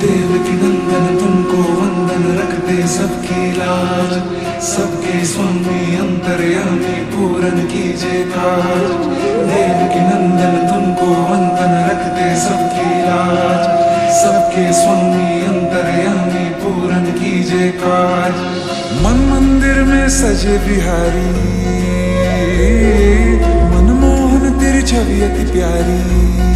देव की नंदन, तुमको वंदन रखते सबकी लाज। सबके स्वामी अंतर्यामी पूरन कीजे काज। देव की नंदन, तुमको वंदन रखते सबकी लाज। सबके स्वामी अंतर्यामी पूरन कीजे काज। मन मंदिर में सजे बिहारी। मनमोहन तेरी छवि अति प्यारी।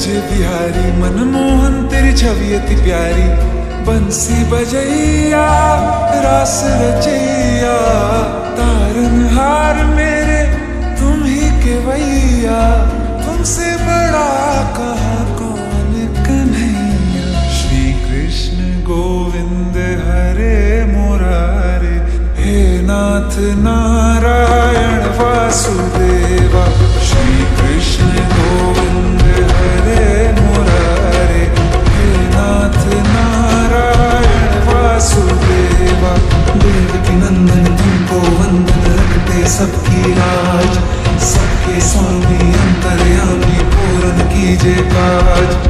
सजे बिहारी मनमोहन, तेरी छवि अति प्यारी। बंसी बजैया, रास रचैया तारन हार मेरे, तुम ही के भैया तुमसे बड़ा कहा कौन कन्हैया? श्री कृष्ण गोविंद हरे मुरारे, हे नाथ नारायण की नंदन तुमको वंदन रखते सबकी राज। सबके स्वामी अंतर्यामी पूर्ण कीजिए काज